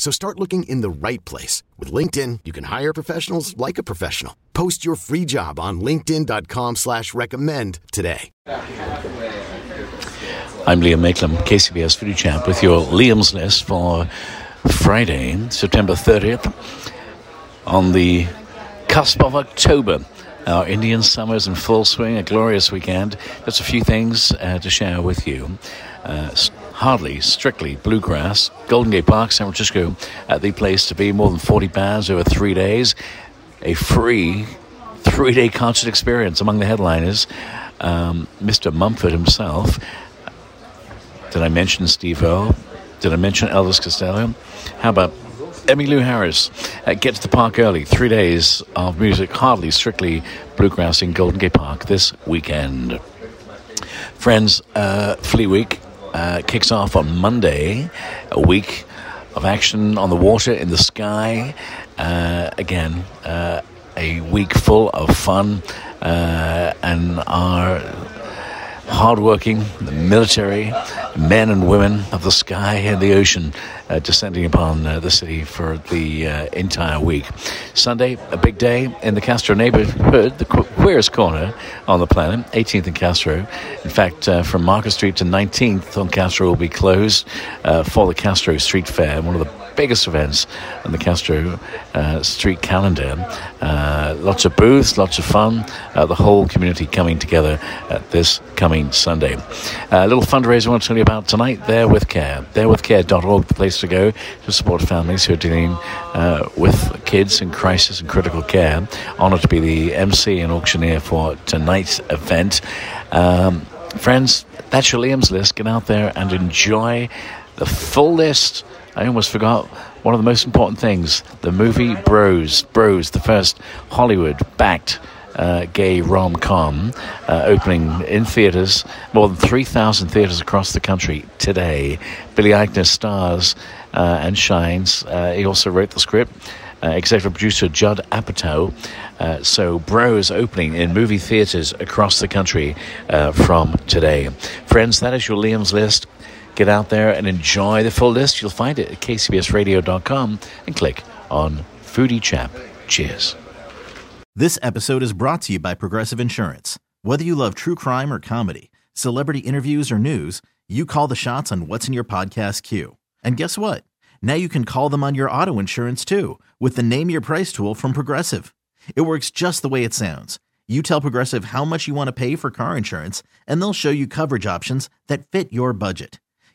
So start looking in the right place. With LinkedIn, you can hire professionals like a professional. Post your free job on linkedin.com slash recommend today. I'm Liam Mayclem, KCBS Foodie Chap, with your Liam's List for Friday, September 30th, on the cusp of October. Our Indian summer's in full swing, a glorious weekend. Just a few things uh, to share with you. Uh, hardly, strictly bluegrass. Golden Gate Park, San Francisco, uh, the place to be. More than 40 bands over three days. A free three day concert experience among the headliners. Um, Mr. Mumford himself. Did I mention Steve Earle? Did I mention Elvis Costello? How about Emmylou Harris? Uh, get to the park early. Three days of music, hardly strictly bluegrass in Golden Gate Park this weekend. Friends, uh, Fleet Week uh, kicks off on Monday, a week of action on the water, in the sky. Uh, again, uh, a week full of fun uh, and our hardworking, the military, men and women of the sky and the ocean uh, descending upon uh, the city for the uh, entire week. Sunday, a big day in the Castro neighborhood, the queerest corner on the planet, 18th and Castro. In fact, uh, from Market Street to 19th on Castro will be closed uh, for the Castro Street Fair, one of the biggest events on the Castro uh, Street calendar. Uh, lots of booths, lots of fun, uh, the whole community coming together this coming Sunday. a little fundraiser I want to tell you about tonight, There With Care. ThereWithCare.org, the place to go to support families who are dealing uh, with kids in crisis and critical care. Honored to be the MC and auctioneer for tonight's event. Um, friends, that's your Liam's list. Get out there and enjoy the full list I almost forgot one of the most important things the movie Bros. Bros, the first Hollywood backed uh, gay rom com, uh, opening in theaters, more than 3,000 theaters across the country today. Billy Eichner stars uh, and shines. Uh, he also wrote the script. Uh, executive producer Judd Apatow. Uh, so, Bros opening in movie theaters across the country from today. Friends, that is your Liam's List. Get out there and enjoy the full list. You'll find it at kcbsradio.com and click on Foodie Chap. Cheers. This episode is brought to you by Progressive Insurance. Whether you love true crime or comedy, celebrity interviews or news, you call the shots on what's in your podcast queue. And guess what? Now you can call them on your auto insurance too with the Name Your Price tool from Progressive. It works just the way it sounds. You tell Progressive how much you want to pay for car insurance, and they'll show you coverage options that fit your budget.